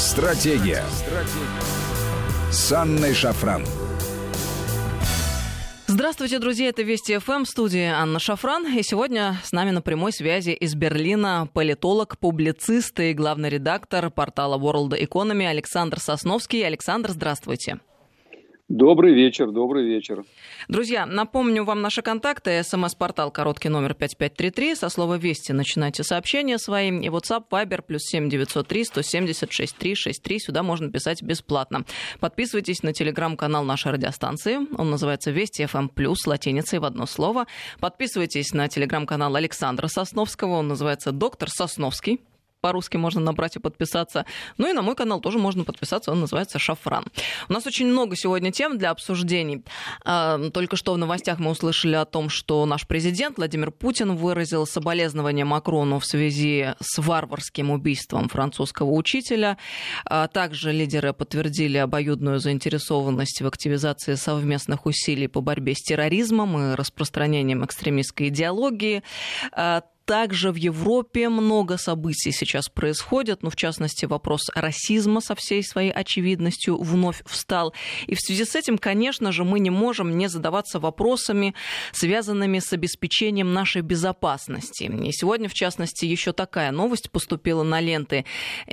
Стратегия. Стратегия. С Анной Шафран. Здравствуйте, друзья, это Вести ФМ, в студии Анна Шафран. И сегодня с нами на прямой связи из Берлина политолог, публицист и главный редактор портала World Economy Александр Сосновский. Александр, здравствуйте. Добрый вечер, добрый вечер. Друзья, напомню вам наши контакты. СМС-портал короткий номер 5533. Со слова «Вести» начинайте сообщения свои. И WhatsApp, Viber, плюс 7903 176 363. Сюда можно писать бесплатно. Подписывайтесь на телеграм-канал нашей радиостанции. Он называется «Вести FM+,» плюс латиницей в одно слово. Подписывайтесь на телеграм-канал Александра Сосновского. Он называется «Доктор Сосновский» по-русски можно набрать и подписаться. Ну и на мой канал тоже можно подписаться, он называется «Шафран». У нас очень много сегодня тем для обсуждений. А, только что в новостях мы услышали о том, что наш президент Владимир Путин выразил соболезнования Макрону в связи с варварским убийством французского учителя. А, также лидеры подтвердили обоюдную заинтересованность в активизации совместных усилий по борьбе с терроризмом и распространением экстремистской идеологии. Также в Европе много событий сейчас происходит, ну, в частности, вопрос расизма со всей своей очевидностью вновь встал. И в связи с этим, конечно же, мы не можем не задаваться вопросами, связанными с обеспечением нашей безопасности. И сегодня, в частности, еще такая новость поступила на ленты.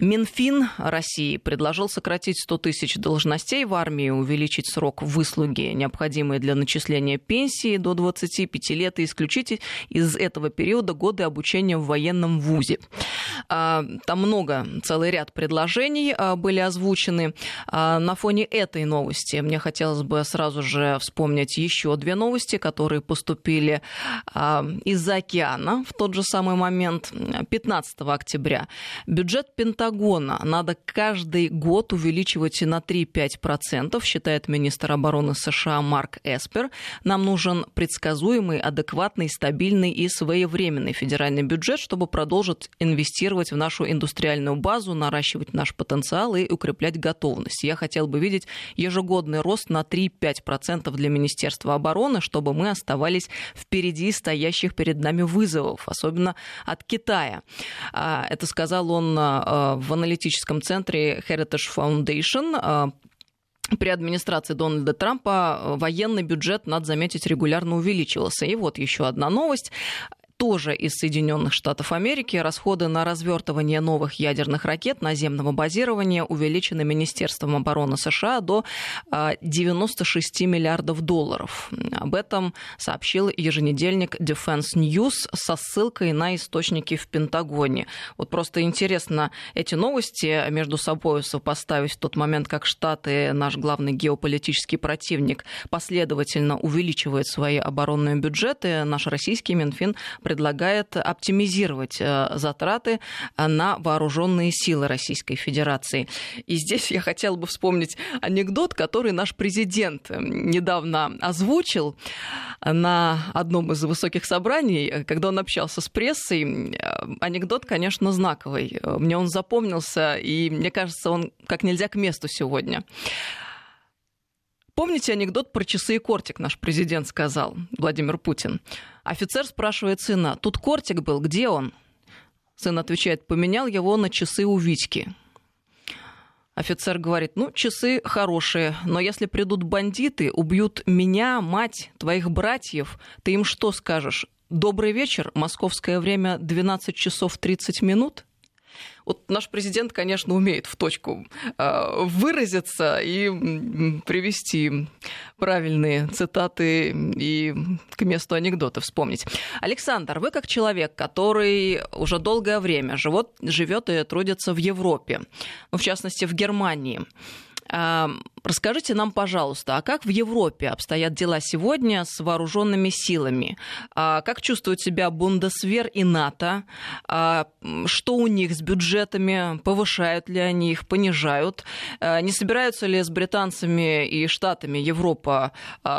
Минфин России предложил сократить 100 тысяч должностей в армии, увеличить срок выслуги, необходимый для начисления пенсии до 25 лет, и исключить из этого периода годы обучения в военном вузе. А, там много, целый ряд предложений а, были озвучены. А, на фоне этой новости мне хотелось бы сразу же вспомнить еще две новости, которые поступили из-за океана в тот же самый момент, 15 октября. Бюджет Пентагона надо каждый год увеличивать на 3-5%, считает министр обороны США Марк Эспер. Нам нужен предсказуемый, адекватный, стабильный и своевременный федеральный федеральный бюджет, чтобы продолжить инвестировать в нашу индустриальную базу, наращивать наш потенциал и укреплять готовность. Я хотел бы видеть ежегодный рост на 3-5% для Министерства обороны, чтобы мы оставались впереди стоящих перед нами вызовов, особенно от Китая. А, это сказал он а, в аналитическом центре Heritage Foundation а, при администрации Дональда Трампа военный бюджет, надо заметить, регулярно увеличивался. И вот еще одна новость тоже из Соединенных Штатов Америки. Расходы на развертывание новых ядерных ракет наземного базирования увеличены Министерством обороны США до 96 а, миллиардов долларов. Об этом сообщил еженедельник Defense News со ссылкой на источники в Пентагоне. Вот просто интересно эти новости между собой сопоставить в тот момент, как Штаты, наш главный геополитический противник, последовательно увеличивает свои оборонные бюджеты. Наш российский Минфин предлагает оптимизировать э, затраты э, на вооруженные силы Российской Федерации. И здесь я хотела бы вспомнить анекдот, который наш президент э, недавно озвучил на одном из высоких собраний, когда он общался с прессой. Анекдот, конечно, знаковый. Мне он запомнился, и мне кажется, он как нельзя к месту сегодня. Помните анекдот про часы и кортик наш президент сказал, Владимир Путин? Офицер спрашивает сына, тут кортик был, где он? Сын отвечает, поменял его на часы у Витьки. Офицер говорит, ну, часы хорошие, но если придут бандиты, убьют меня, мать, твоих братьев, ты им что скажешь? Добрый вечер, московское время 12 часов 30 минут? Вот наш президент, конечно, умеет в точку а, выразиться и привести правильные цитаты и к месту анекдоты вспомнить. Александр, вы как человек, который уже долгое время живет, живет и трудится в Европе, ну, в частности, в Германии, Расскажите нам, пожалуйста, а как в Европе обстоят дела сегодня с вооруженными силами? А как чувствуют себя Бундесвер и НАТО? А что у них с бюджетами? Повышают ли они их, понижают? А не собираются ли с британцами и штатами Европа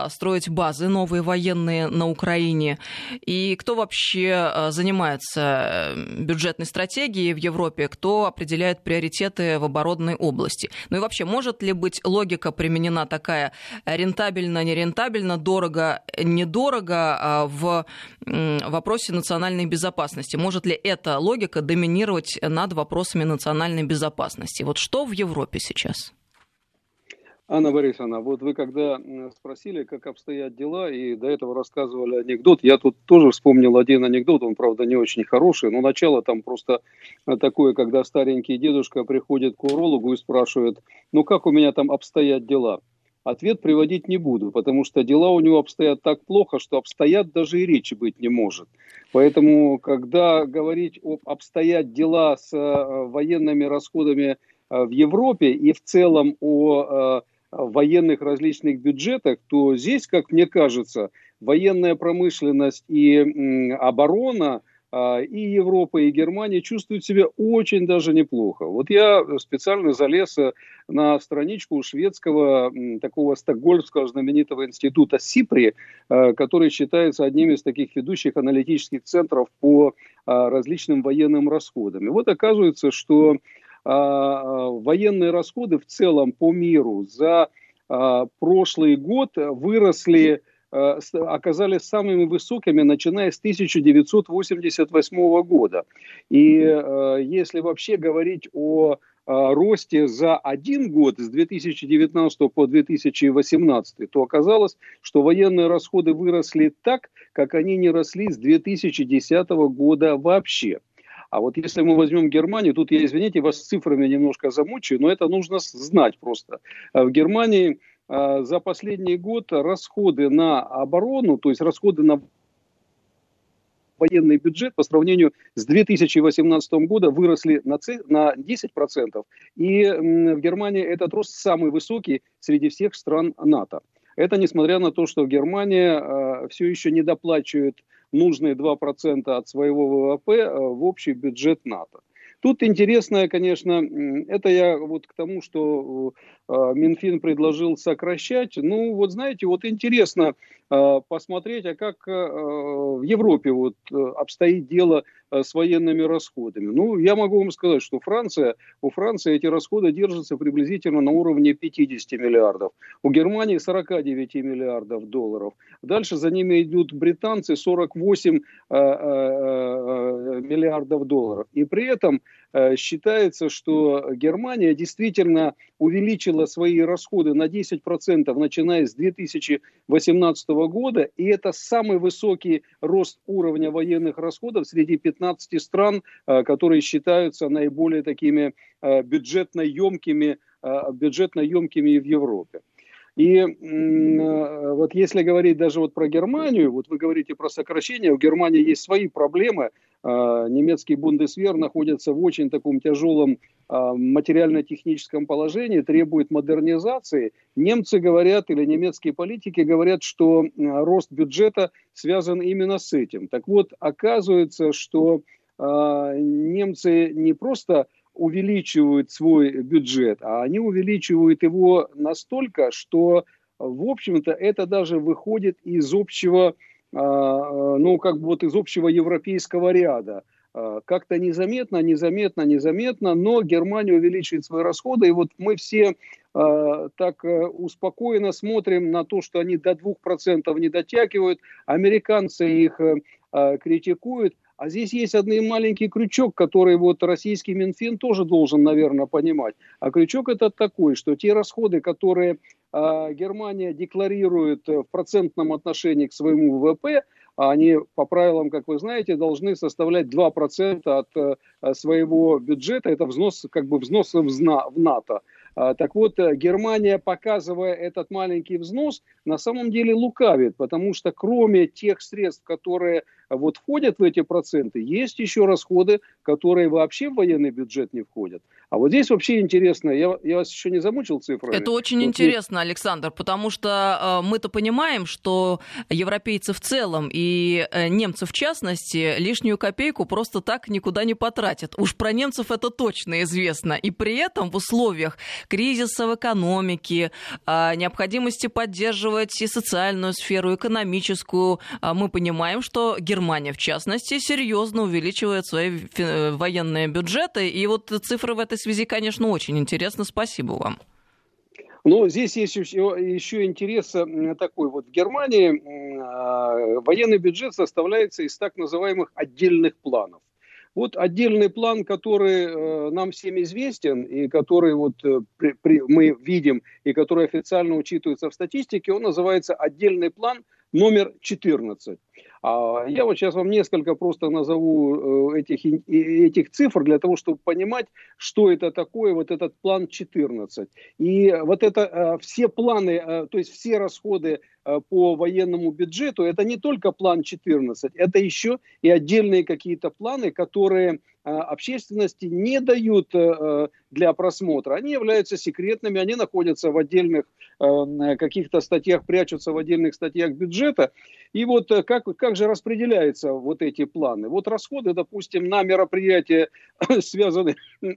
строить базы новые военные на Украине? И кто вообще занимается э, бюджетной стратегией в Европе? Кто определяет приоритеты в оборонной области? Ну и вообще, может ли быть логика применена такая рентабельно, нерентабельно, дорого, недорого а, в вопросе национальной безопасности? Может ли эта логика доминировать над вопросами национальной безопасности? Вот что в Европе сейчас? Анна Борисовна, вот вы когда спросили, как обстоят дела, и до этого рассказывали анекдот, я тут тоже вспомнил один анекдот, он, правда, не очень хороший, но начало там просто такое, когда старенький дедушка приходит к урологу и спрашивает, ну как у меня там обстоят дела? Ответ приводить не буду, потому что дела у него обстоят так плохо, что обстоят даже и речи быть не может. Поэтому, когда говорить об обстоят дела с э, военными расходами э, в Европе и в целом о э, военных различных бюджетах, то здесь, как мне кажется, военная промышленность и оборона а, и Европа, и Германия чувствуют себя очень даже неплохо. Вот я специально залез э, на страничку шведского такого стокгольмского знаменитого института СИПРИ, э, который считается одним из таких ведущих аналитических центров по различным военным расходам. И вот оказывается, что военные расходы в целом по миру за а, прошлый год выросли оказались самыми высокими, начиная с 1988 года. И если вообще говорить о росте за один год, с 2019 по 2018, то оказалось, что военные расходы выросли так, как они не росли с 2010 года вообще. А вот если мы возьмем Германию, тут я, извините, вас цифрами немножко замучаю, но это нужно знать просто. А в Германии а, за последний год расходы на оборону, то есть расходы на военный бюджет по сравнению с 2018 годом выросли на, на 10%. И в Германии этот рост самый высокий среди всех стран НАТО. Это несмотря на то, что Германия э, все еще не доплачивает нужные 2% от своего ВВП э, в общий бюджет НАТО. Тут интересное, конечно, это я вот к тому, что э, Минфин предложил сокращать. Ну, вот знаете, вот интересно э, посмотреть, а как в Европе вот обстоит дело с военными расходами. Ну, я могу вам сказать, что Франция, у Франции эти расходы держатся приблизительно на уровне 50 миллиардов. У Германии 49 миллиардов долларов. Дальше за ними идут британцы 48 миллиардов долларов. И при этом Э, считается, что Германия действительно увеличила свои расходы на 10%, начиная с 2018 года, и это самый высокий рост уровня военных расходов среди 15 стран, э, которые считаются наиболее такими э, бюджетно емкими, бюджетно емкими в Европе. И вот если говорить даже вот про Германию, вот вы говорите про сокращение, у Германии есть свои проблемы. А, немецкий Бундесвер находится в очень таком тяжелом а, материально-техническом положении, требует модернизации. Немцы говорят, или немецкие политики говорят, что рост бюджета связан именно с этим. Так вот, оказывается, что а, немцы не просто увеличивают свой бюджет, а они увеличивают его настолько, что, в общем-то, это даже выходит из общего, а, ну, как бы вот из общего европейского ряда. А, как-то незаметно, незаметно, незаметно, но Германия увеличивает свои расходы, и вот мы все а, так э, успокоенно смотрим на то, что они до 2% не дотягивают, американцы их э, критикуют, а здесь есть один маленький крючок, который вот российский Минфин тоже должен, наверное, понимать. А крючок это такой, что те расходы, которые Германия декларирует в процентном отношении к своему ВВП, они по правилам, как вы знаете, должны составлять 2% от э, своего бюджета. Это взнос, как бы взнос в НАТО. А, так вот, э, Германия, показывая этот маленький взнос, на самом деле лукавит, потому что кроме тех средств, которые вот входят в эти проценты, есть еще расходы, которые вообще в военный бюджет не входят. А вот здесь вообще интересно, я, я вас еще не замучил цифрами. Это очень вот интересно, Александр, потому что э, мы-то понимаем, что европейцы в целом и э, немцы в частности лишнюю копейку просто так никуда не потратят. Уж про немцев это точно известно. И при этом в условиях кризиса в экономике, э, необходимости поддерживать и социальную сферу, экономическую, э, мы понимаем, что Германия в частности серьезно увеличивает свои э, военные бюджеты. И вот цифры в этой связи, конечно, очень интересно. Спасибо вам. Но здесь есть еще, еще интерес такой. Вот в Германии а, военный бюджет составляется из так называемых отдельных планов. Вот отдельный план, который э, нам всем известен и который вот э, при, при, мы видим и который официально учитывается в статистике, он называется отдельный план номер 14. А я вот сейчас вам несколько просто назову э, этих, этих цифр для того, чтобы понимать, что это такое, вот этот план 14. И вот это э, все планы, э, то есть все расходы по военному бюджету, это не только план 14, это еще и отдельные какие-то планы, которые общественности не дают для просмотра. Они являются секретными, они находятся в отдельных каких-то статьях, прячутся в отдельных статьях бюджета. И вот как, как же распределяются вот эти планы? Вот расходы, допустим, на мероприятия, связанные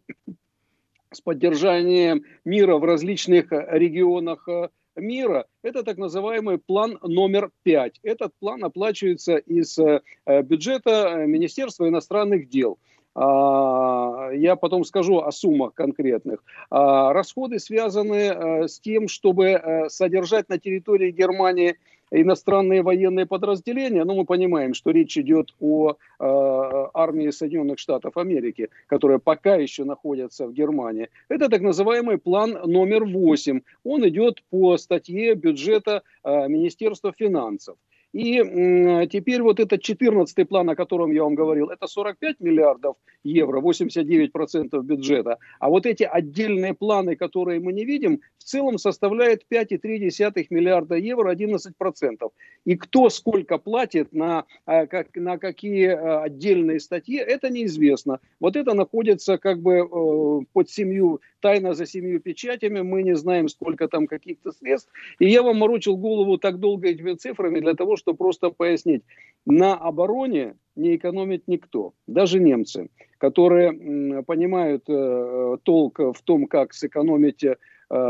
с поддержанием мира в различных регионах э, мира, это так называемый план номер пять. Этот план оплачивается из э, бюджета Министерства иностранных дел. А, я потом скажу о суммах конкретных. А, расходы связаны э, с тем, чтобы содержать на территории Германии иностранные военные подразделения, но мы понимаем, что речь идет о э, армии Соединенных Штатов Америки, которая пока еще находится в Германии. Это так называемый план номер 8. Он идет по статье бюджета э, Министерства финансов. И теперь вот этот 14 план, о котором я вам говорил, это 45 миллиардов евро, 89% бюджета. А вот эти отдельные планы, которые мы не видим, в целом составляют 5,3 миллиарда евро, 11%. И кто сколько платит на, а, как, на какие а, отдельные статьи, это неизвестно. Вот это находится как бы э, под семью, тайно за семью печатями, мы не знаем, сколько там каких-то средств. И я вам морочил голову так долго этими цифрами для того, чтобы просто пояснить. На обороне не экономит никто, даже немцы, которые понимают э, толк в том, как сэкономить э,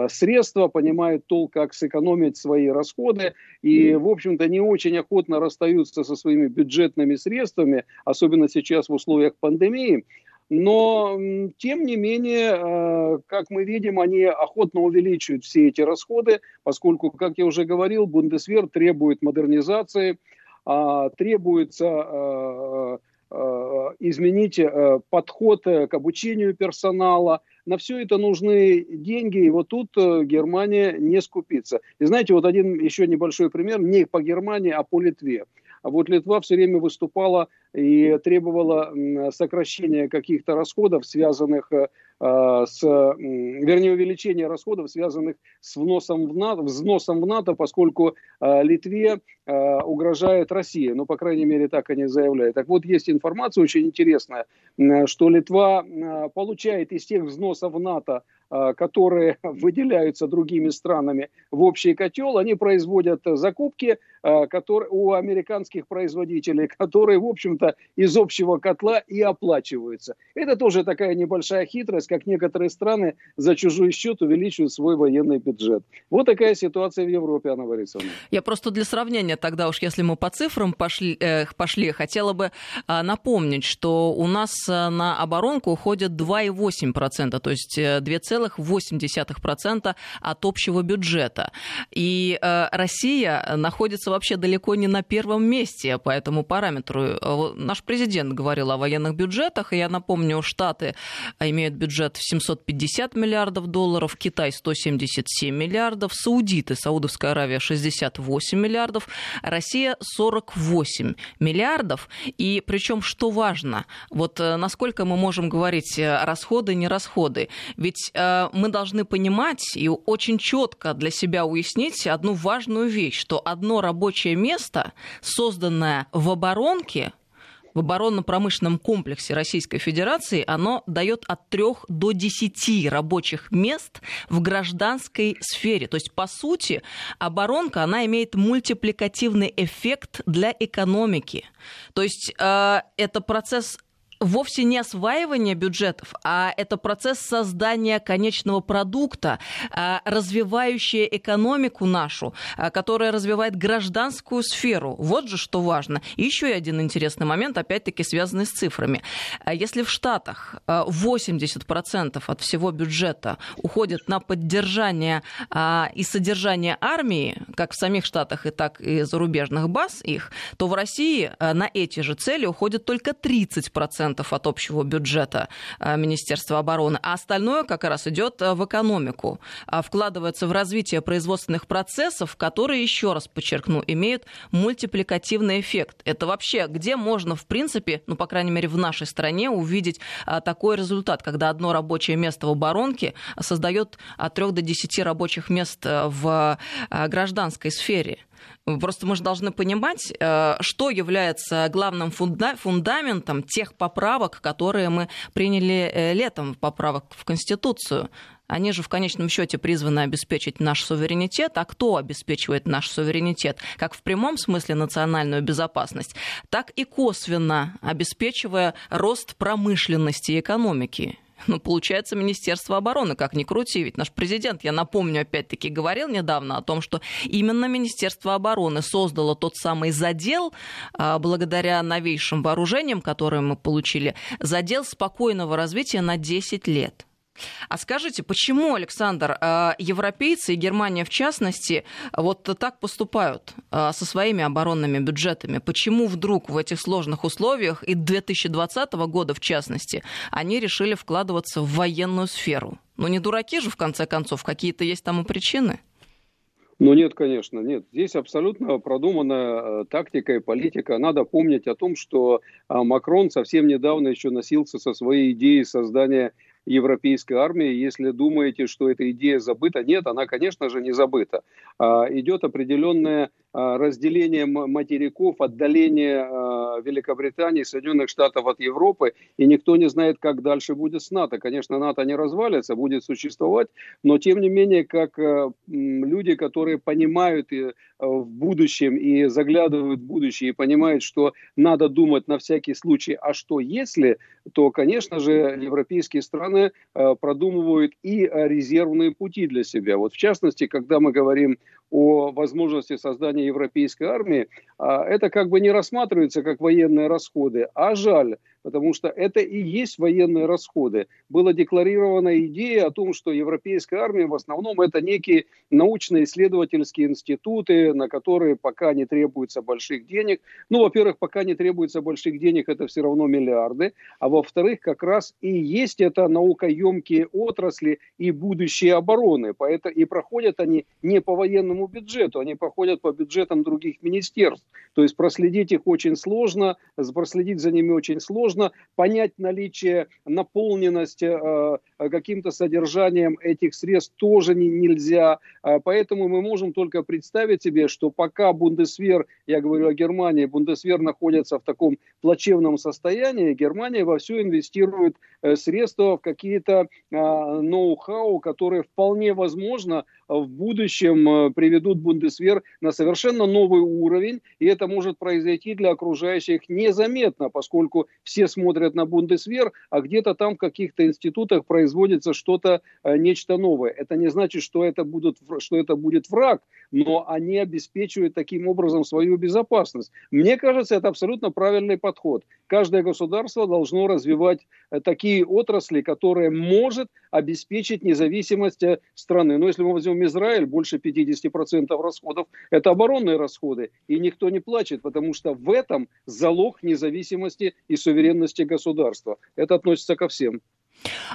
средства, понимают толк, как сэкономить свои расходы и, в общем-то, не очень охотно расстаются со своими бюджетными средствами, особенно сейчас в условиях пандемии. Но, тем не менее, э, как мы видим, они охотно увеличивают все эти расходы, поскольку, как я уже говорил, Бундесвер требует модернизации, а, требуется э, э, изменить подход к обучению персонала. На все это нужны деньги, и вот тут Германия не скупится. И знаете, вот один еще небольшой пример, не по Германии, а по Литве. А вот Литва все время выступала и требовала сокращения каких-то расходов, связанных э, с, вернее, увеличения расходов, связанных с вносом в НАТО, взносом в НАТО, поскольку э, Литве угрожает Россия. Ну, по крайней мере, так они заявляют. Так вот, есть информация очень интересная, что Литва получает из тех взносов НАТО а, которые выделяются другими странами в общий котел, они производят закупки а, которые, у американских производителей, которые, в общем-то, из общего котла и оплачиваются. Это тоже такая небольшая хитрость, как некоторые страны за чужой счет увеличивают свой военный бюджет. Вот такая ситуация в Европе, Анна Борисовна. Я просто для сравнения тогда уж, если мы по цифрам пошли, э, пошли хотела бы э, напомнить, что у нас э, на оборонку уходит 2,8%, то есть 2, 2,8% от общего бюджета. И э, Россия находится вообще далеко не на первом месте по этому параметру. Наш президент говорил о военных бюджетах, и я напомню, Штаты имеют бюджет в 750 миллиардов долларов, Китай 177 миллиардов, Саудиты, Саудовская Аравия 68 миллиардов, Россия 48 миллиардов. И причем, что важно, вот э, насколько мы можем говорить э, расходы, не расходы. Ведь Э, мы должны понимать и очень четко для себя уяснить одну важную вещь, что одно рабочее место, созданное в оборонке, в оборонно-промышленном комплексе Российской Федерации, оно дает от 3 до 10 рабочих мест в гражданской сфере. То есть, по сути, оборонка, она имеет мультипликативный эффект для экономики. То есть, э, это процесс вовсе не осваивание бюджетов, а это процесс создания конечного продукта, а, развивающая экономику нашу, а, которая развивает гражданскую сферу. Вот же что важно. И еще один интересный момент, опять-таки связанный с цифрами. А, если в Штатах 80% от всего бюджета уходит на поддержание и содержание армии, как в самих Штатах, и так и зарубежных баз их, то в России на эти же цели уходит только 30% 10% от общего бюджета э, Министерства обороны, а остальное как раз идет э, в экономику, а вкладывается в развитие производственных процессов, которые, еще раз подчеркну, имеют мультипликативный эффект. Это вообще где можно, в принципе, ну, по крайней мере, в нашей стране увидеть а, такой результат, когда одно рабочее место в оборонке создает от 3 до 10 рабочих мест э, в гражданской сфере. Просто мы же должны понимать, э, что является главным фундаментом тех поправок, которые мы приняли э, летом, поправок в Конституцию. Они же в конечном счете призваны обеспечить наш суверенитет. А кто обеспечивает наш суверенитет? Как в прямом смысле национальную безопасность, так и косвенно обеспечивая рост промышленности и экономики. Ну, получается, Министерство обороны, как ни крути. Ведь наш президент, я напомню, опять-таки говорил недавно о том, что именно Министерство обороны создало тот самый задел, а, благодаря новейшим вооружениям, которые мы получили, задел спокойного развития на 10 лет. А скажите, почему, Александр, э, европейцы и Германия в частности вот так поступают э, со своими оборонными бюджетами? Почему вдруг в этих сложных условиях и 2020 года в частности они решили вкладываться в военную сферу? Ну не дураки же, в конце концов, какие-то есть там и причины. Ну нет, конечно, нет. Здесь абсолютно продуманная э, тактика и политика. Надо помнить о том, что Макрон совсем недавно еще носился со своей идеей создания европейской армии. Если думаете, что эта идея забыта, нет, она, конечно же, не забыта. А, идет определенное а, разделение материков, отдаление а, Великобритании, Соединенных Штатов от Европы, и никто не знает, как дальше будет с НАТО. Конечно, НАТО не развалится, будет существовать, но тем не менее, как люди, которые понимают в будущем и заглядывают в будущее и понимают, что надо думать на всякий случай, а что если, то, конечно же, европейские страны продумывают и резервные пути для себя. Вот в частности, когда мы говорим о возможности создания европейской армии, а, это как бы не рассматривается как военные расходы, а жаль, потому что это и есть военные расходы. Была декларирована идея о том, что европейская армия в основном это некие научно-исследовательские институты, на которые пока не требуется больших денег. Ну, во-первых, пока не требуется больших денег, это все равно миллиарды. А во-вторых, как раз и есть это наукоемкие отрасли и будущее обороны. Поэтому и проходят они не по военному бюджету, они проходят по бюджетам других министерств. То есть проследить их очень сложно, проследить за ними очень сложно сложно понять наличие, наполненности э, каким-то содержанием этих средств тоже не, нельзя. Э, поэтому мы можем только представить себе, что пока Бундесвер, я говорю о Германии, Бундесвер находится в таком плачевном состоянии, Германия вовсю инвестирует э, средства в какие-то ноу-хау, которые вполне возможно в будущем приведут Бундесвер на совершенно новый уровень, и это может произойти для окружающих незаметно, поскольку все все смотрят на Бундесвер, а где-то там в каких-то институтах производится что-то, э, нечто новое. Это не значит, что это, будут, что это будет враг, но они обеспечивают таким образом свою безопасность. Мне кажется, это абсолютно правильный подход. Каждое государство должно развивать э, такие отрасли, которые может обеспечить независимость э, страны. Но если мы возьмем Израиль, больше 50% расходов – это оборонные расходы. И никто не плачет, потому что в этом залог независимости и суверенности государства. Это относится ко всем.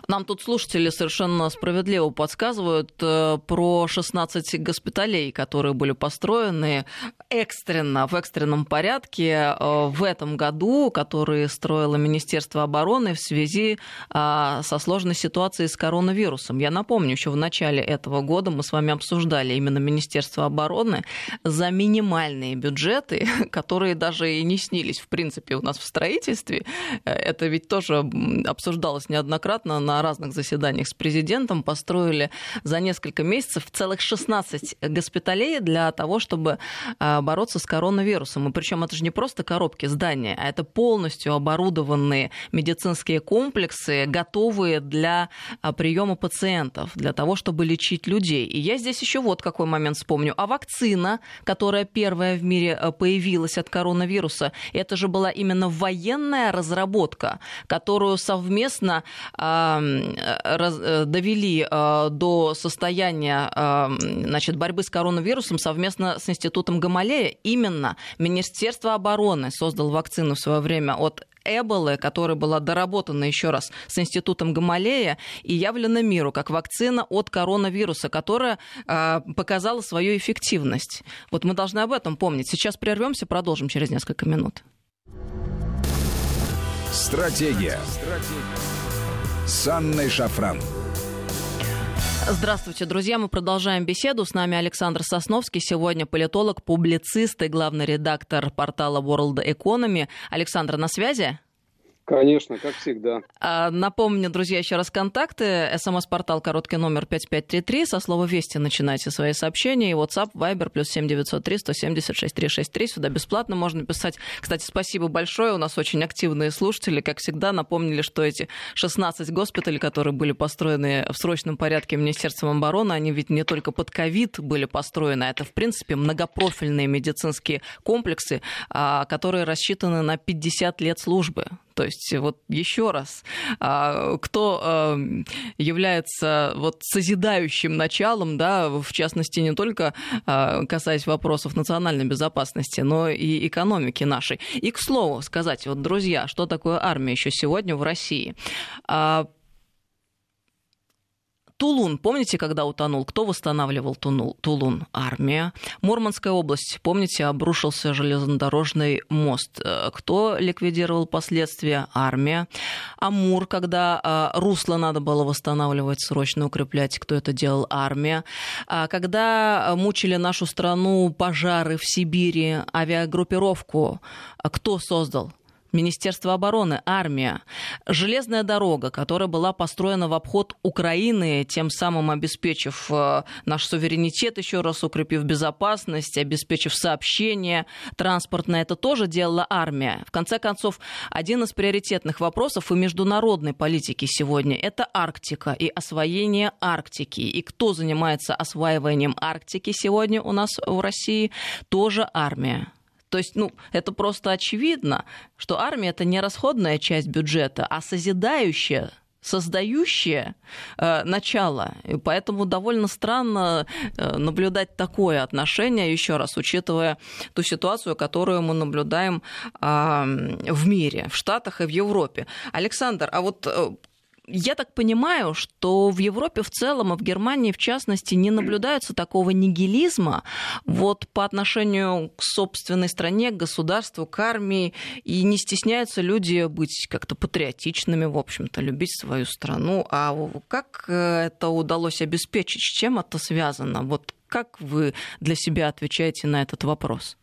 Нам тут слушатели совершенно справедливо подсказывают э, про 16 госпиталей, которые были построены экстренно, в экстренном порядке э, в этом году, которые строило Министерство обороны в связи э, со сложной ситуацией с коронавирусом. Я напомню, еще в начале этого года мы с вами обсуждали именно Министерство обороны за минимальные бюджеты, которые даже и не снились, в принципе, у нас в строительстве. Это ведь тоже обсуждалось неоднократно неоднократно на разных заседаниях с президентом построили за несколько месяцев целых 16 госпиталей для того, чтобы а, бороться с коронавирусом. И причем это же не просто коробки здания, а это полностью оборудованные медицинские комплексы, готовые для а, приема пациентов, для того, чтобы лечить людей. И я здесь еще вот какой момент вспомню. А вакцина, которая первая в мире а, появилась от коронавируса, это же была именно военная разработка, которую совместно э, довели до состояния значит, борьбы с коронавирусом совместно с Институтом Гамалея. Именно Министерство обороны создал вакцину в свое время от Эболы, которая была доработана еще раз с Институтом Гамалея и явлена миру как вакцина от коронавируса, которая э, показала свою эффективность. Вот мы должны об этом помнить. Сейчас прервемся, продолжим через несколько минут. Стратегия. Стратегия. С Анной Шафран. Здравствуйте, друзья. Мы продолжаем беседу. С нами Александр Сосновский. Сегодня политолог, публицист и главный редактор портала World Economy. Александр, на связи? Конечно, как всегда. А, напомню, друзья, еще раз контакты. СМС-портал короткий номер 5533. Со слова «Вести» начинайте свои сообщения. И WhatsApp, Viber, плюс 7903 176 363. Сюда бесплатно можно писать. Кстати, спасибо большое. У нас очень активные слушатели. Как всегда, напомнили, что эти 16 госпиталей, которые были построены в срочном порядке Министерством обороны, они ведь не только под ковид были построены, а это, в принципе, многопрофильные медицинские комплексы, а, которые рассчитаны на 50 лет службы. То есть вот еще раз, а, кто а, является вот созидающим началом, да, в частности, не только а, касаясь вопросов национальной безопасности, но и экономики нашей. И, к слову сказать, вот, друзья, что такое армия еще сегодня в России? Тулун, помните, когда утонул? Кто восстанавливал Тулун? Армия. Мурманская область, помните, обрушился железнодорожный мост. Э, кто ликвидировал последствия? Армия. Амур, когда э, русло надо было восстанавливать, срочно укреплять, кто это делал? Армия. А когда мучили нашу страну пожары в Сибири, авиагруппировку, кто создал? Министерство обороны, армия, железная дорога, которая была построена в обход Украины, тем самым обеспечив э, наш суверенитет, еще раз укрепив безопасность, обеспечив сообщение транспортное, это тоже делала армия. В конце концов, один из приоритетных вопросов и международной политики сегодня – это Арктика и освоение Арктики. И кто занимается осваиванием Арктики сегодня у нас в России? Тоже армия. То есть, ну, это просто очевидно, что армия это не расходная часть бюджета, а созидающая создающее э, начало. И поэтому довольно странно э, наблюдать такое отношение, еще раз, учитывая ту ситуацию, которую мы наблюдаем э, в мире, в Штатах и в Европе. Александр, а вот э, я так понимаю, что в Европе в целом, и в Германии в частности, не наблюдается такого нигилизма вот по отношению к собственной стране, к государству, к армии, и не стесняются люди быть как-то патриотичными, в общем-то, любить свою страну. А как э, это удалось обеспечить? С чем это связано? Вот как вы для себя отвечаете на этот вопрос?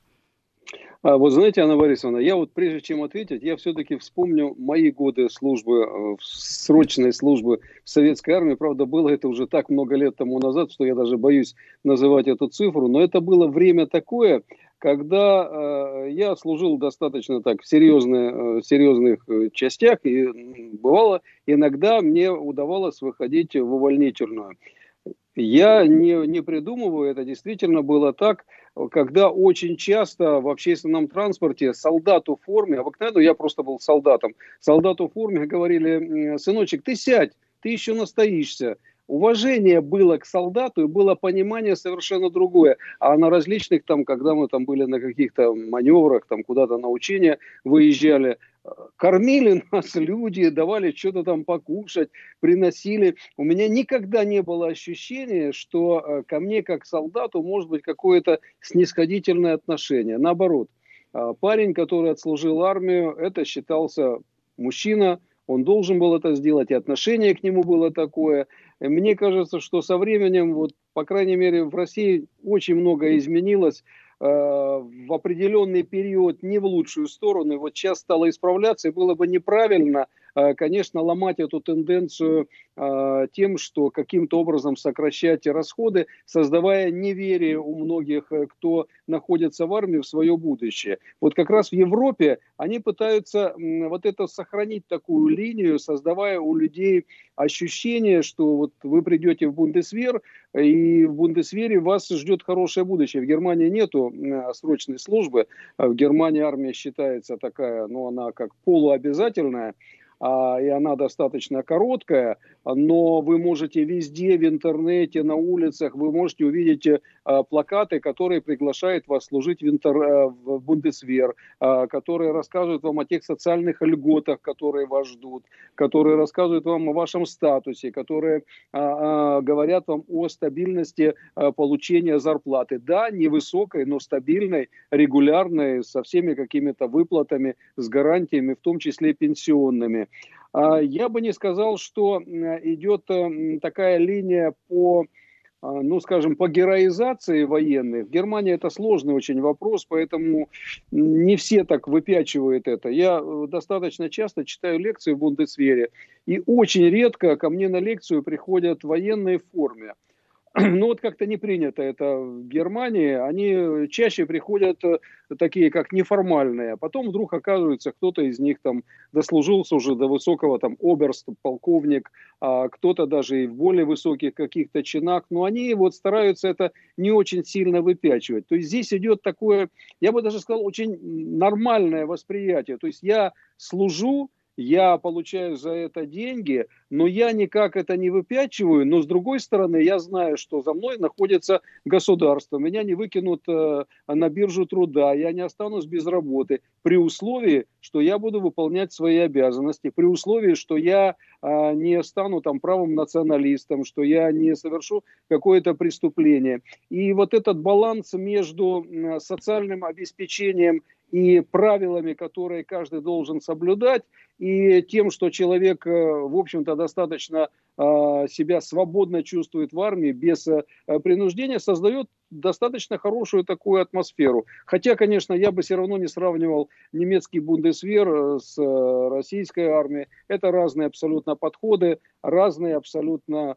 А вот знаете, Анна Борисовна, я вот прежде чем ответить, я все-таки вспомню мои годы службы, э, срочной службы в советской армии. Правда, было это уже так много лет тому назад, что я даже боюсь называть эту цифру. Но это было время такое, когда э, я служил достаточно так в, серьезные, э, серьезных э, частях, и бывало, иногда мне удавалось выходить в увольнительную. Я не, не придумываю, это действительно было так, когда очень часто в общественном транспорте солдату в форме, обыкновенно я просто был солдатом, солдату в форме говорили, сыночек, ты сядь, ты еще настоишься. Уважение было к солдату и было понимание совершенно другое. А на различных там, когда мы там были на каких-то маневрах, там куда-то на учения выезжали, кормили нас люди, давали что-то там покушать, приносили. У меня никогда не было ощущения, что э, ко мне как солдату может быть какое-то снисходительное отношение. Наоборот, а, парень, который отслужил армию, это считался мужчина, он должен был это сделать, и отношение к нему было такое. Мне кажется, что со временем, вот, по крайней мере, в России очень многое изменилось. Э, в определенный период не в лучшую сторону. Вот сейчас стало исправляться, и было бы неправильно конечно, ломать эту тенденцию тем, что каким-то образом сокращать расходы, создавая неверие у многих, кто находится в армии, в свое будущее. Вот как раз в Европе они пытаются вот это сохранить такую линию, создавая у людей ощущение, что вот вы придете в Бундесвер, и в Бундесвере вас ждет хорошее будущее. В Германии нету срочной службы, в Германии армия считается такая, ну она как полуобязательная, и она достаточно короткая, но вы можете везде, в интернете, на улицах, вы можете увидеть а, плакаты, которые приглашают вас служить в, интер, а, в Бундесвер, которые рассказывают вам о тех социальных льготах, которые вас ждут, которые рассказывают вам о вашем статусе, которые говорят вам о стабильности получения зарплаты. Да, невысокой, но стабильной, регулярной, со всеми какими-то выплатами, с гарантиями, в том числе пенсионными. А, я бы не сказал, что идет э, такая линия по а, ну, скажем, по героизации военных. В Германии это сложный очень вопрос, поэтому не все так выпячивают это. Я э, достаточно часто читаю лекции в Бундесвере, и очень редко ко мне на лекцию приходят военные в форме. Ну вот как-то не принято это в Германии. Они чаще приходят э, такие, как неформальные. А потом вдруг оказывается, кто-то из них там дослужился уже до высокого там оберст, полковник, а кто-то даже и в более высоких каких-то чинах. Но они вот стараются это не очень сильно выпячивать. То есть здесь идет такое, я бы даже сказал, очень нормальное восприятие. То есть я служу, я получаю за это деньги, но я никак это не выпячиваю, но с другой стороны я знаю, что за мной находится государство, меня не выкинут э, на биржу труда, я не останусь без работы, при условии, что я буду выполнять свои обязанности, при условии, что я э, не стану там правым националистом, что я не совершу какое-то преступление. И вот этот баланс между социальным обеспечением и правилами, которые каждый должен соблюдать, и тем, что человек, э, в общем-то, достаточно а, себя свободно чувствует в армии без э, принуждения, создает достаточно хорошую такую атмосферу. Хотя, конечно, я бы все равно не сравнивал немецкий бундесвер э, с российской армией. Это разные абсолютно подходы, разные абсолютно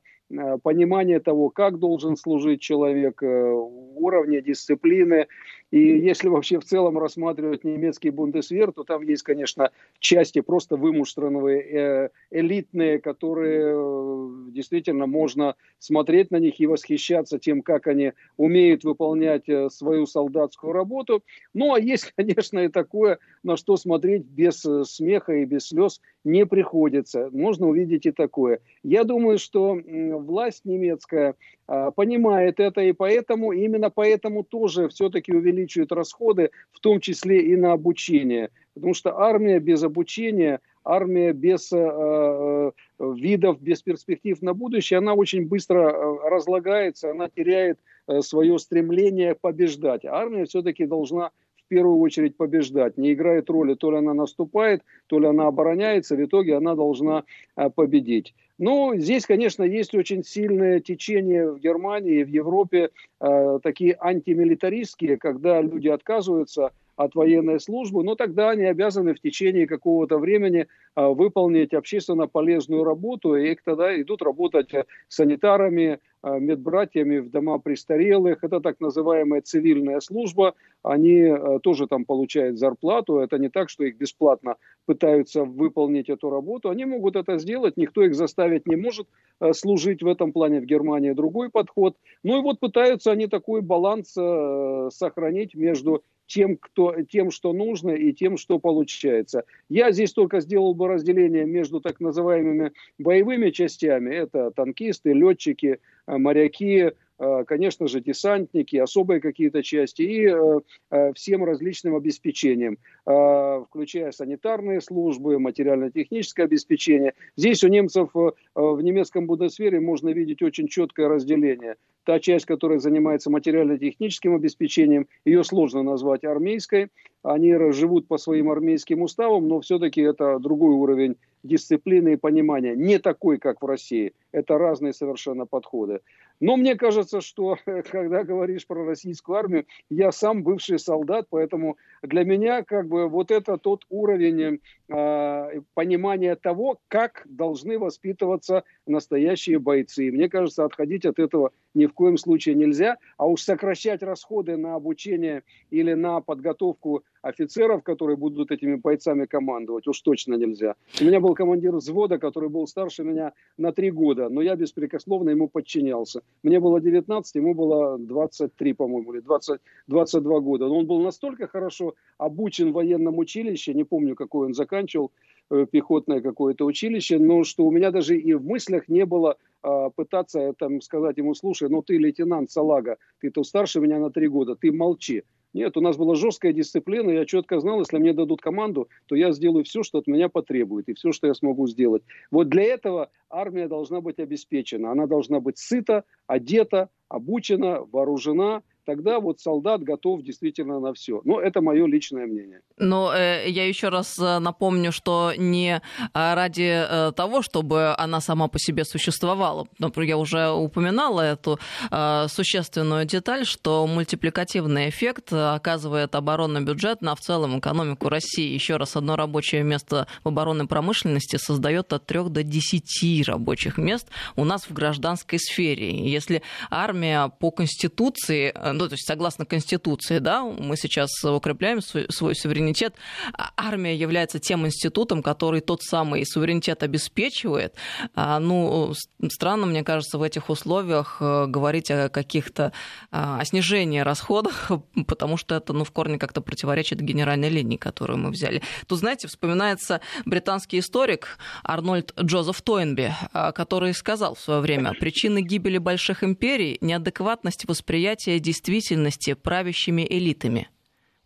понимание того, как должен служить человек, уровня дисциплины. И если вообще в целом рассматривать немецкий бундесвер, то там есть, конечно, части просто вымуштренные, элитные, которые действительно можно смотреть на них и восхищаться тем, как они умеют выполнять э, свою солдатскую работу. Ну, а есть, конечно, и такое, на что смотреть без э, смеха и без слез не приходится. Можно увидеть и такое. Я думаю, что власть немецкая понимает это, и поэтому, именно поэтому тоже все-таки увеличивает расходы, в том числе и на обучение. Потому что армия без обучения, армия без э, видов, без перспектив на будущее, она очень быстро разлагается, она теряет свое стремление побеждать. армия все-таки должна в первую очередь побеждать. Не играет роли, то ли она наступает, то ли она обороняется, в итоге она должна э, победить. Но здесь, конечно, есть очень сильное течение в Германии в Европе, э, такие антимилитаристские, когда люди отказываются от военной службы, но тогда они обязаны в течение какого-то времени а, выполнить общественно полезную работу, и тогда идут работать санитарами, а, медбратьями в дома престарелых. Это так называемая цивильная служба. Они а, тоже там получают зарплату. Это не так, что их бесплатно пытаются выполнить эту работу. Они могут это сделать, никто их заставить не может служить в этом плане в Германии. Другой подход. Ну и вот пытаются они такой баланс сохранить между тем, кто, тем, что нужно, и тем, что получается. Я здесь только сделал бы разделение между так называемыми боевыми частями. Это танкисты, летчики, э, моряки, конечно же, десантники, особые какие-то части и э, всем различным обеспечением, включая санитарные службы, материально-техническое обеспечение. Здесь у немцев в немецком Бундесвере можно видеть очень четкое разделение. та часть, которая занимается материально-техническим обеспечением, ее сложно назвать армейской. Они живут по своим армейским уставам, но все-таки это другой уровень дисциплины и понимания. Не такой, как в России. Это разные совершенно подходы. Но мне кажется, что когда говоришь про российскую армию, я сам бывший солдат, поэтому для меня как бы вот это тот уровень э, понимания того, как должны воспитываться настоящие бойцы. И мне кажется, отходить от этого ни в коем случае нельзя, а уж сокращать расходы на обучение или на подготовку офицеров, которые будут этими бойцами командовать, уж точно нельзя. У меня был командир взвода, который был старше меня на три года, но я беспрекословно ему подчинялся. Мне было 19, ему было 23, по-моему, или 20, 22 года. Но он был настолько хорошо обучен в военном училище, не помню, какой он заканчивал, э, пехотное какое-то училище, но что у меня даже и в мыслях не было пытаться там, сказать ему, слушай, ну ты лейтенант Салага, ты-то старше меня на три года, ты молчи. Нет, у нас была жесткая дисциплина, я четко знал, если мне дадут команду, то я сделаю все, что от меня потребует, и все, что я смогу сделать. Вот для этого армия должна быть обеспечена. Она должна быть сыта, одета, обучена, вооружена – тогда вот солдат готов действительно на все. Но это мое личное мнение. Но э, я еще раз э, напомню, что не э, ради э, того, чтобы она сама по себе существовала. Например, я уже упоминала эту э, существенную деталь, что мультипликативный эффект оказывает оборонный бюджет на в целом экономику России. Еще раз, одно рабочее место в оборонной промышленности создает от 3 до 10 рабочих мест у нас в гражданской сфере. Если армия по Конституции э, ну, то есть согласно Конституции, да, мы сейчас укрепляем свой, свой суверенитет, а армия является тем институтом, который тот самый суверенитет обеспечивает. А, ну, странно, мне кажется, в этих условиях э, говорить о каких-то а, о снижении расходов, потому что это, ну, в корне как-то противоречит генеральной линии, которую мы взяли. Тут, знаете, вспоминается британский историк Арнольд Джозеф Тойнби, который сказал в свое время, причины гибели больших империй – неадекватность восприятия действительности действительности правящими элитами.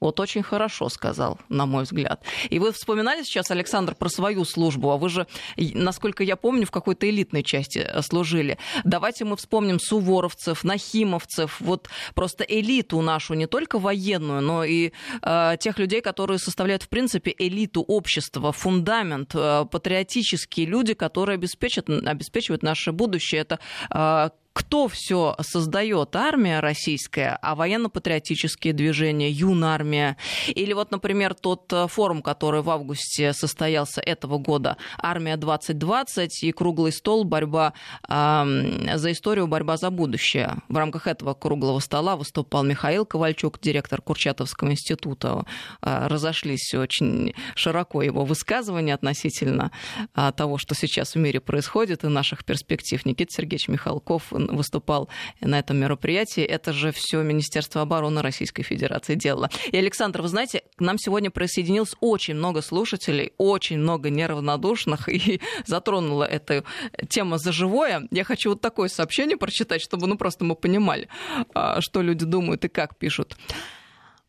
Вот очень хорошо сказал, на мой взгляд. И вы вспоминали сейчас, Александр, про свою службу, а вы же, насколько я помню, в какой-то элитной части э, служили. Давайте мы вспомним суворовцев, нахимовцев, вот просто элиту нашу, не только военную, но и э, тех людей, которые составляют, в принципе, элиту общества, фундамент, э, патриотические люди, которые обеспечат, обеспечивают наше будущее. Это э, кто все создает? Армия российская, а военно-патриотические движения, юнармия. Или вот, например, тот э, форум, который в августе состоялся этого года, «Армия 2020» и круглый стол «Борьба э, за историю, борьба за будущее». В рамках этого круглого стола выступал Михаил Ковальчук, директор Курчатовского института. Э, разошлись очень широко его высказывания относительно э, того, что сейчас в мире происходит и наших перспектив. Никита Сергеевич Михалков выступал на этом мероприятии. Это же все Министерство обороны Российской Федерации делало. И, Александр, вы знаете, к нам сегодня присоединилось очень много слушателей, очень много неравнодушных, и затронула эта тема за живое. Я хочу вот такое сообщение прочитать, чтобы ну, просто мы понимали, а, что люди думают и как пишут.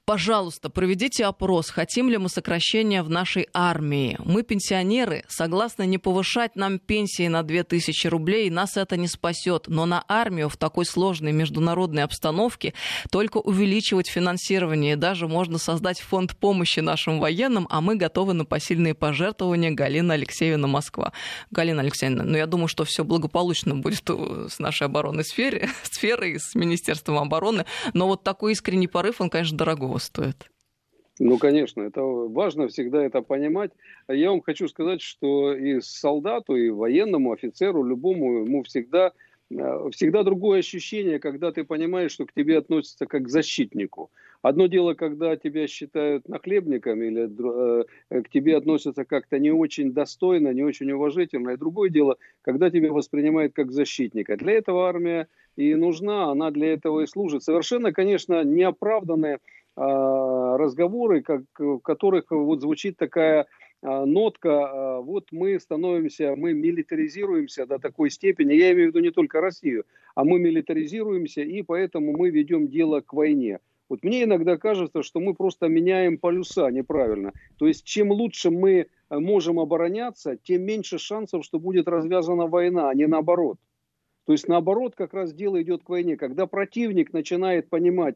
Пожалуйста, проведите опрос, хотим ли мы сокращения в нашей армии. Мы, пенсионеры, согласны не повышать нам пенсии на 2000 рублей, нас это не спасет. Но на армию в такой сложной международной обстановке только увеличивать финансирование. Даже можно создать фонд помощи нашим военным, а мы готовы на посильные пожертвования. Галина Алексеевна, Москва. Галина Алексеевна, ну я думаю, что все благополучно будет с нашей оборонной сфере, сферой, с Министерством обороны. Но вот такой искренний порыв, он, конечно, дорогой дорого стоит. Ну, конечно, это важно всегда это понимать. Я вам хочу сказать, что и солдату, и военному офицеру, любому, ему всегда, э, всегда другое ощущение, когда ты понимаешь, что к тебе относятся как к защитнику. Одно дело, когда тебя считают нахлебником или э, к тебе относятся как-то не очень достойно, не очень уважительно. И другое дело, когда тебя воспринимают как защитника. Для этого армия и нужна, она для этого и служит. Совершенно, конечно, неоправданные разговоры, как, в которых вот звучит такая а, нотка, а, вот мы становимся, мы милитаризируемся до такой степени, я имею в виду не только Россию, а мы милитаризируемся, и поэтому мы ведем дело к войне. Вот мне иногда кажется, что мы просто меняем полюса неправильно. То есть чем лучше мы можем обороняться, тем меньше шансов, что будет развязана война, а не наоборот. То есть наоборот, как раз дело идет к войне. Когда противник начинает понимать,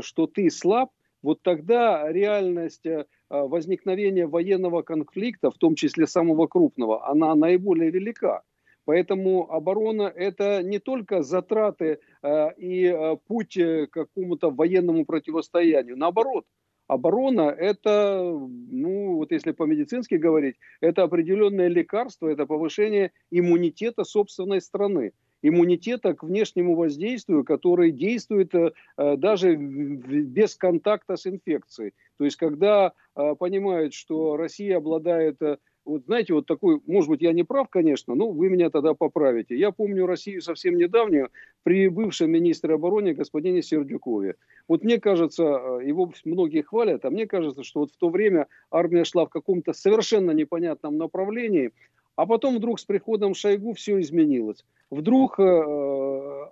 что ты слаб, вот тогда реальность возникновения военного конфликта, в том числе самого крупного, она наиболее велика. Поэтому оборона – это не только затраты э, и э, путь к какому-то военному противостоянию. Наоборот, оборона – это, ну, вот если по-медицински говорить, это определенное лекарство, это повышение иммунитета собственной страны иммунитета к внешнему воздействию, который действует э, даже без контакта с инфекцией. То есть, когда э, понимают, что Россия обладает э, вот знаете, вот такой, может быть, я не прав, конечно, но вы меня тогда поправите. Я помню Россию совсем недавнюю при бывшем министре обороны господине Сердюкове. Вот мне кажется, э, его многие хвалят, а мне кажется, что вот в то время армия шла в каком-то совершенно непонятном направлении, а потом вдруг с приходом Шойгу все изменилось. Вдруг э,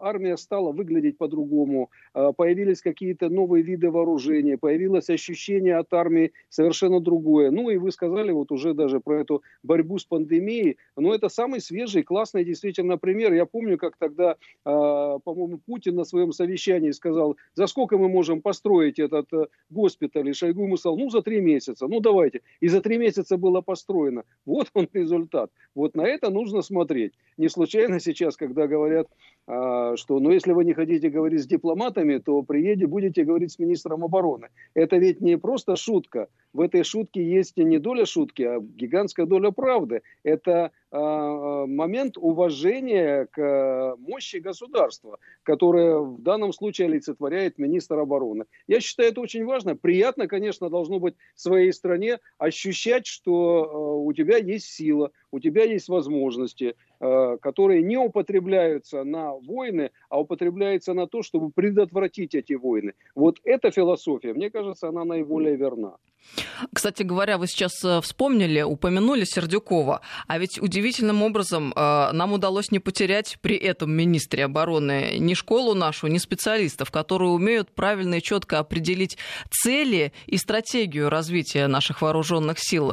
армия стала выглядеть по-другому, э, появились какие-то новые виды вооружения, появилось ощущение от армии совершенно другое. Ну и вы сказали вот уже даже про эту борьбу с пандемией, но это самый свежий, классный действительно пример. Я помню, как тогда, э, по-моему, Путин на своем совещании сказал, за сколько мы можем построить этот э, госпиталь, и Шойгу ему сказал, ну за три месяца, ну давайте. И за три месяца было построено. Вот он результат. Вот на это нужно смотреть. Не случайно сейчас, когда говорят, а, что, ну, если вы не хотите говорить с дипломатами, то приедете, будете говорить с министром обороны. Это ведь не просто шутка. В этой шутке есть не доля шутки, а гигантская доля правды. Это момент уважения к мощи государства, которое в данном случае олицетворяет министр обороны. Я считаю, это очень важно. Приятно, конечно, должно быть в своей стране ощущать, что у тебя есть сила, у тебя есть возможности, Э, которые не употребляются на войны, а употребляются на то, чтобы предотвратить эти войны. Вот эта философия, мне кажется, она наиболее верна. Кстати говоря, вы сейчас э, вспомнили, упомянули Сердюкова, а ведь удивительным образом э, нам удалось не потерять при этом министре обороны ни школу нашу, ни специалистов, которые умеют правильно и четко определить цели и стратегию развития наших вооруженных сил.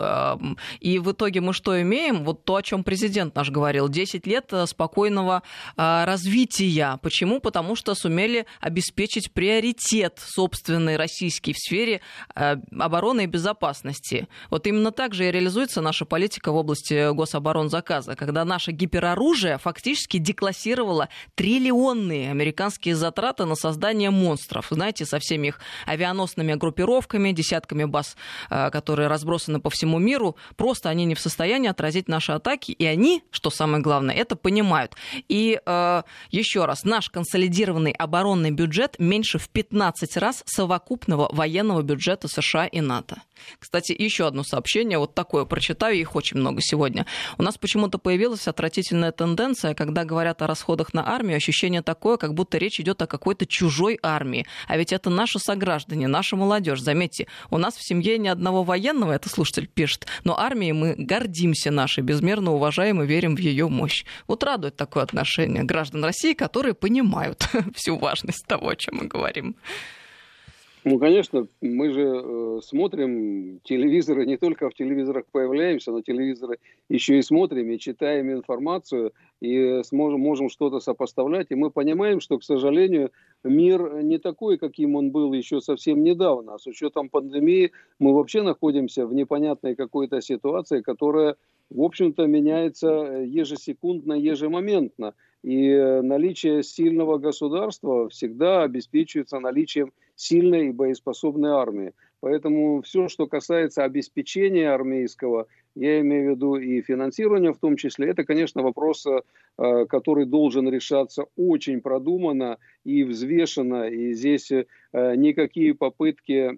И в итоге мы что имеем? Вот то, о чем президент наш говорил, 10 лет э, спокойного э, развития. Почему? Потому что сумели обеспечить приоритет собственный российский в сфере э, обороны и безопасности. Вот именно так же и реализуется наша политика в области гособоронзаказа, когда наше гипероружие фактически деклассировало триллионные американские затраты на создание монстров. Знаете, со всеми их авианосными группировками, десятками баз, которые разбросаны по всему миру, просто они не в состоянии отразить наши атаки, и они, что самое это понимают. И э, еще раз, наш консолидированный оборонный бюджет меньше в 15 раз совокупного военного бюджета США и НАТО. Кстати, еще одно сообщение, вот такое прочитаю, их очень много сегодня. У нас почему-то появилась отвратительная тенденция, когда говорят о расходах на армию, ощущение такое, как будто речь идет о какой-то чужой армии. А ведь это наши сограждане, наша молодежь. Заметьте, у нас в семье ни одного военного, это слушатель пишет, но армией мы гордимся нашей, безмерно уважаем и верим в ее мощь. Вот радует такое отношение граждан России, которые понимают всю важность того, о чем мы говорим. Ну, конечно, мы же э, смотрим телевизоры, не только в телевизорах появляемся, но телевизоры еще и смотрим, и читаем информацию, и сможем, можем что-то сопоставлять. И мы понимаем, что, к сожалению, мир не такой, каким он был еще совсем недавно. А с учетом пандемии мы вообще находимся в непонятной какой-то ситуации, которая в общем-то, меняется э, ежесекундно, ежемоментно. И э, наличие сильного государства всегда обеспечивается наличием сильной и боеспособной армии. Поэтому все, что касается обеспечения армейского, я имею в виду и финансирования в том числе, это, конечно, вопрос, э, который должен решаться очень продуманно и взвешенно. И здесь никакие попытки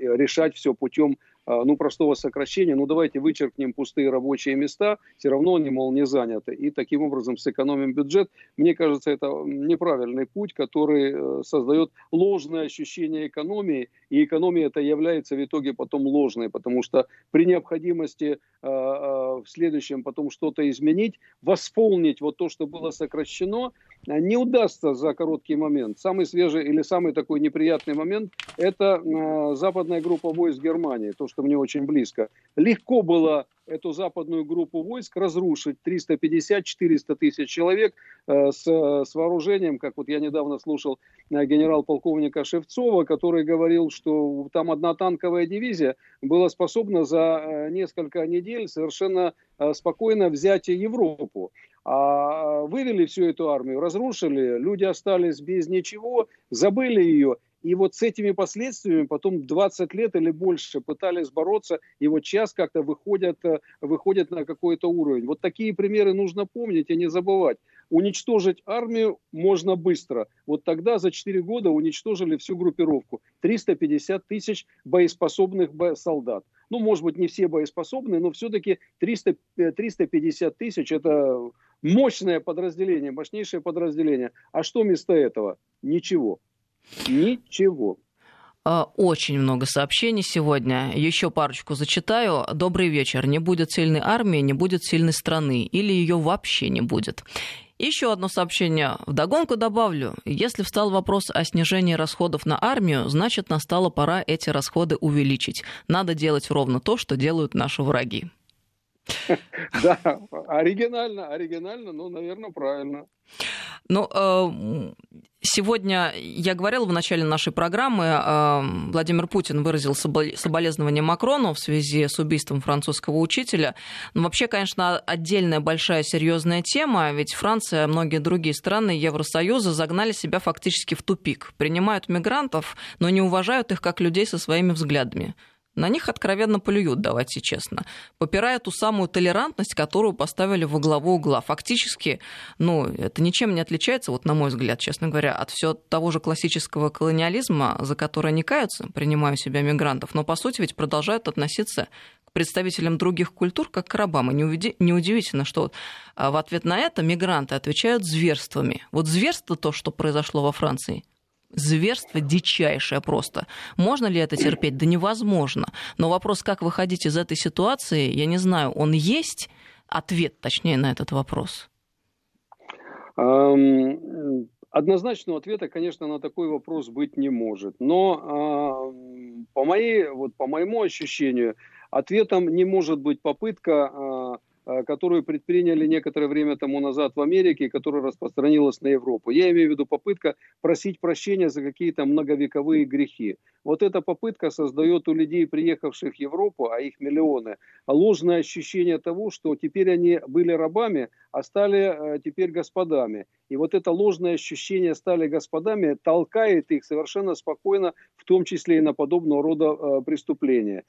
решать все путем ну, простого сокращения, ну, давайте вычеркнем пустые рабочие места, все равно они, мол, не заняты, и таким образом сэкономим бюджет. Мне кажется, это неправильный путь, который э, создает ложное ощущение экономии, и экономия это является в итоге потом ложной, потому что при необходимости э, э, в следующем потом что-то изменить, восполнить вот то, что было сокращено, не удастся за короткий момент. Самый свежий или самый такой неприятный момент – это западная группа войск Германии, то, что мне очень близко. Легко было эту западную группу войск разрушить 350-400 тысяч человек э, с, с вооружением, как вот я недавно слушал э, генерал-полковника Шевцова, который говорил, что там одна танковая дивизия была способна за э, несколько недель совершенно спокойно взять Европу. А вывели всю эту армию, разрушили, люди остались без ничего, забыли ее – и вот с этими последствиями потом 20 лет или больше пытались бороться, и вот сейчас как-то выходят, э, выходят на какой-то уровень. Вот такие примеры нужно помнить и не забывать. Уничтожить армию можно быстро. Вот тогда за 4 года уничтожили всю группировку. 350 тысяч боеспособных солдат. Ну, может быть, не все боеспособные, но все-таки 300, 350 тысяч – это мощное подразделение, мощнейшее подразделение. А что вместо этого? Ничего. Ничего. А, очень много сообщений сегодня. Еще парочку зачитаю. Добрый вечер. Не будет сильной армии, не будет сильной страны. Или ее вообще не будет. Еще одно сообщение. Вдогонку добавлю. Если встал вопрос о снижении расходов на армию, значит, настала пора эти расходы увеличить. Надо делать ровно то, что делают наши враги. Да, оригинально, оригинально, но, наверное, правильно. Ну, э, сегодня я говорила в начале нашей программы, э, Владимир Путин выразил соболезнования Макрону в связи с убийством французского учителя. Но вообще, конечно, отдельная большая серьезная тема, ведь Франция, многие другие страны Евросоюза загнали себя фактически в тупик. Принимают мигрантов, но не уважают их как людей со своими взглядами на них откровенно плюют, давайте честно. Попирая ту самую толерантность, которую поставили во главу угла. Фактически, ну, это ничем не отличается, вот на мой взгляд, честно говоря, от всего того же классического колониализма, за который они каются, принимая себя мигрантов, но, по сути, ведь продолжают относиться к представителям других культур как к рабам. И неудивительно, что а, в ответ на это мигранты отвечают зверствами. Вот зверство то, что произошло во Франции – зверство дичайшее просто. Можно ли это терпеть? Да невозможно. Но вопрос, как выходить из этой ситуации, я не знаю, он есть? Ответ, точнее, на этот вопрос. Однозначного ответа, конечно, на такой вопрос быть не может. Но по, моей, вот, по моему ощущению, ответом не может быть попытка Э, которую предприняли некоторое время тому назад в Америке, и которая распространилась на Европу. Я имею в виду попытка просить прощения за какие-то многовековые грехи. Вот эта попытка создает у людей, приехавших в Европу, а их миллионы, ложное ощущение того, что теперь они были рабами, а стали э, теперь господами. И вот это ложное ощущение стали господами толкает их совершенно спокойно, в том числе и на подобного рода э, преступления.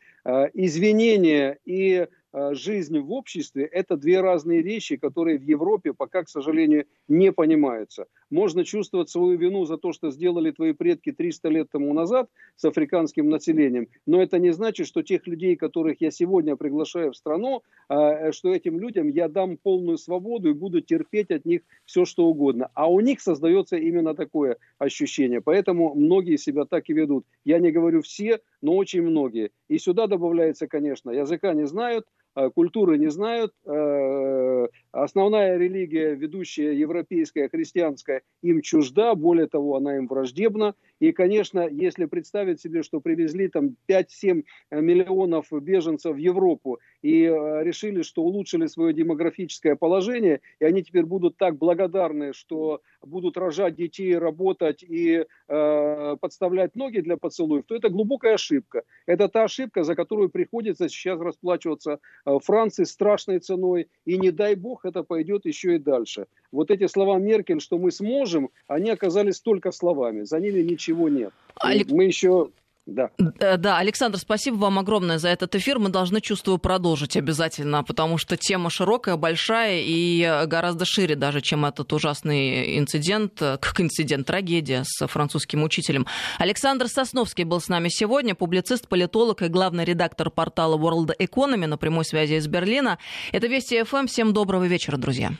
Извинения и Э, жизнь в обществе – это две разные вещи, которые в Европе пока, к сожалению, не понимаются. Можно чувствовать свою вину за то, что сделали твои предки 300 лет тому назад с африканским населением, но это не значит, что тех людей, которых я сегодня приглашаю в страну, э, что этим людям я дам полную свободу и буду терпеть от них все, что угодно. А у них создается именно такое ощущение. Поэтому многие себя так и ведут. Я не говорю все, но очень многие. И сюда добавляется, конечно, языка не знают, Э, культуры не знают. Э, основная религия, ведущая европейская, христианская, им чужда, более того, она им враждебна. И, конечно, если представить себе, что привезли там 5-7 миллионов беженцев в Европу и э, решили, что улучшили свое демографическое положение, и они теперь будут так благодарны, что будут рожать детей, работать и э, подставлять ноги для поцелуев, то это глубокая ошибка. Это та ошибка, за которую приходится сейчас расплачиваться э, Франции страшной ценой, и не дай бог это пойдет еще и дальше. Вот эти слова Меркель, что мы сможем, они оказались только словами, за ними ничего нет. Алек... Мы еще да. да, Александр, спасибо вам огромное за этот эфир. Мы должны, чувствую, продолжить обязательно, потому что тема широкая, большая и гораздо шире даже, чем этот ужасный инцидент, как инцидент, трагедия с французским учителем. Александр Сосновский был с нами сегодня, публицист, политолог и главный редактор портала World Economy на прямой связи из Берлина. Это Вести ФМ. Всем доброго вечера, друзья.